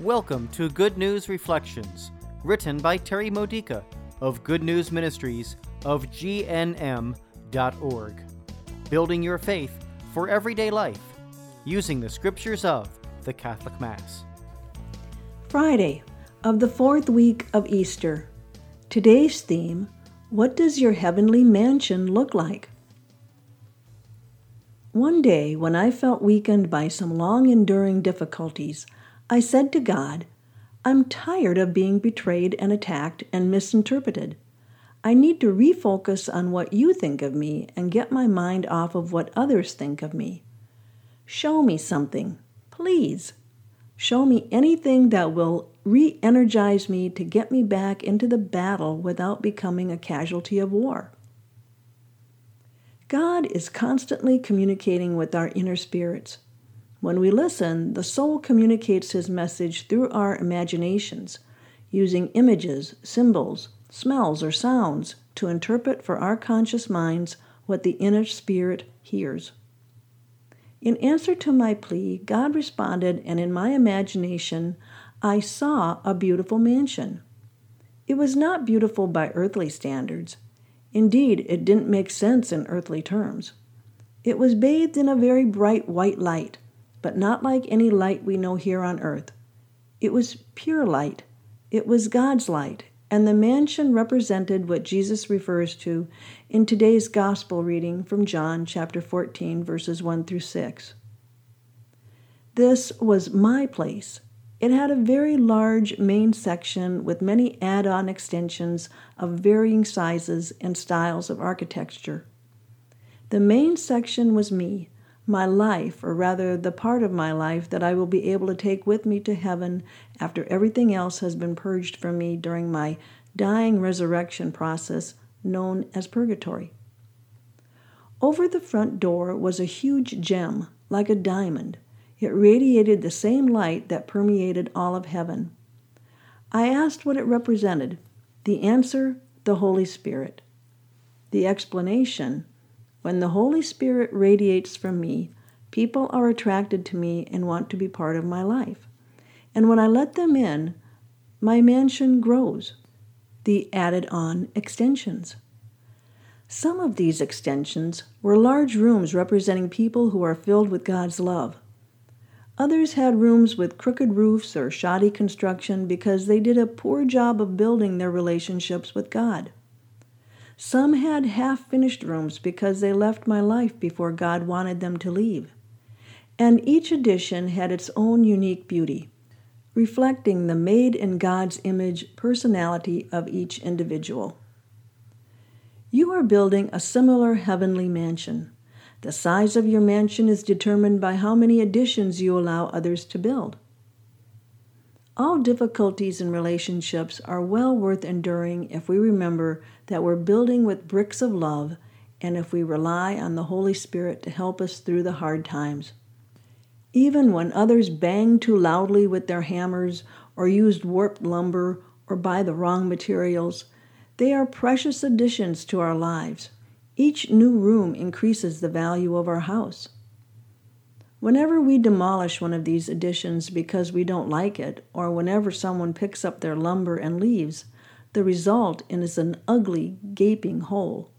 Welcome to Good News Reflections, written by Terry Modica of Good News Ministries of GNM.org. Building your faith for everyday life using the scriptures of the Catholic Mass. Friday of the fourth week of Easter. Today's theme What does your heavenly mansion look like? One day, when I felt weakened by some long enduring difficulties, I said to God, I'm tired of being betrayed and attacked and misinterpreted. I need to refocus on what you think of me and get my mind off of what others think of me. Show me something, please. Show me anything that will re energize me to get me back into the battle without becoming a casualty of war. God is constantly communicating with our inner spirits. When we listen, the soul communicates his message through our imaginations, using images, symbols, smells, or sounds to interpret for our conscious minds what the inner spirit hears. In answer to my plea, God responded, and in my imagination, I saw a beautiful mansion. It was not beautiful by earthly standards, Indeed, it didn't make sense in earthly terms. It was bathed in a very bright white light, but not like any light we know here on earth. It was pure light. It was God's light, and the mansion represented what Jesus refers to in today's gospel reading from John chapter 14 verses 1 through 6. This was my place, it had a very large main section with many add on extensions of varying sizes and styles of architecture. The main section was me, my life, or rather the part of my life that I will be able to take with me to heaven after everything else has been purged from me during my dying resurrection process known as purgatory. Over the front door was a huge gem, like a diamond it radiated the same light that permeated all of heaven. I asked what it represented. The answer, the Holy Spirit. The explanation, when the Holy Spirit radiates from me, people are attracted to me and want to be part of my life. And when I let them in, my mansion grows. The added on extensions. Some of these extensions were large rooms representing people who are filled with God's love. Others had rooms with crooked roofs or shoddy construction because they did a poor job of building their relationships with God. Some had half finished rooms because they left my life before God wanted them to leave. And each addition had its own unique beauty, reflecting the made in God's image personality of each individual. You are building a similar heavenly mansion. The size of your mansion is determined by how many additions you allow others to build. All difficulties in relationships are well worth enduring if we remember that we're building with bricks of love and if we rely on the Holy Spirit to help us through the hard times. Even when others bang too loudly with their hammers or used warped lumber or buy the wrong materials, they are precious additions to our lives. Each new room increases the value of our house. Whenever we demolish one of these additions because we don't like it, or whenever someone picks up their lumber and leaves, the result is an ugly, gaping hole.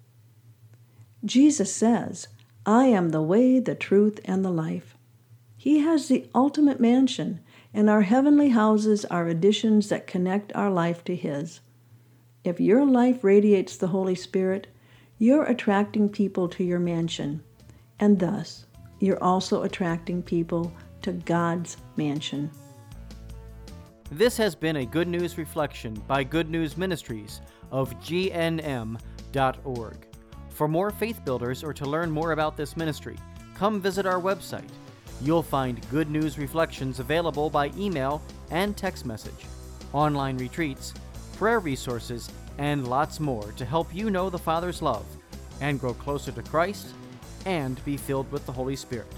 Jesus says, I am the way, the truth, and the life. He has the ultimate mansion, and our heavenly houses are additions that connect our life to His. If your life radiates the Holy Spirit, you're attracting people to your mansion, and thus you're also attracting people to God's mansion. This has been a Good News Reflection by Good News Ministries of GNM.org. For more faith builders or to learn more about this ministry, come visit our website. You'll find Good News Reflections available by email and text message, online retreats, prayer resources, and lots more to help you know the Father's love and grow closer to Christ and be filled with the Holy Spirit.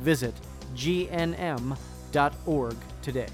Visit gnm.org today.